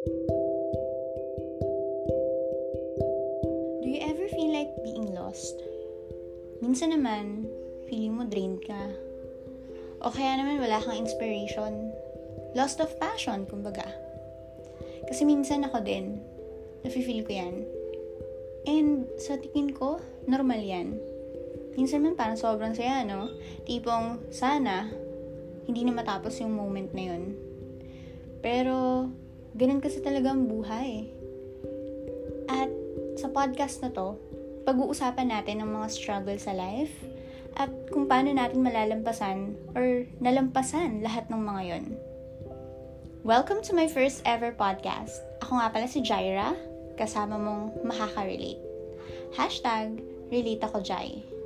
Do you ever feel like being lost? Minsan naman, feeling mo drained ka. O kaya naman wala kang inspiration. Lost of passion, kumbaga. Kasi minsan ako din, nafe-feel ko yan. And sa tingin ko, normal yan. Minsan man parang sobrang saya, no? Tipong, sana, hindi na matapos yung moment na yun. Pero, ganun kasi talaga ang buhay. At sa podcast na to, pag-uusapan natin ang mga struggle sa life at kung paano natin malalampasan or nalampasan lahat ng mga yon. Welcome to my first ever podcast. Ako nga pala si Jaira, kasama mong makaka-relate. Hashtag, relate ako Jai.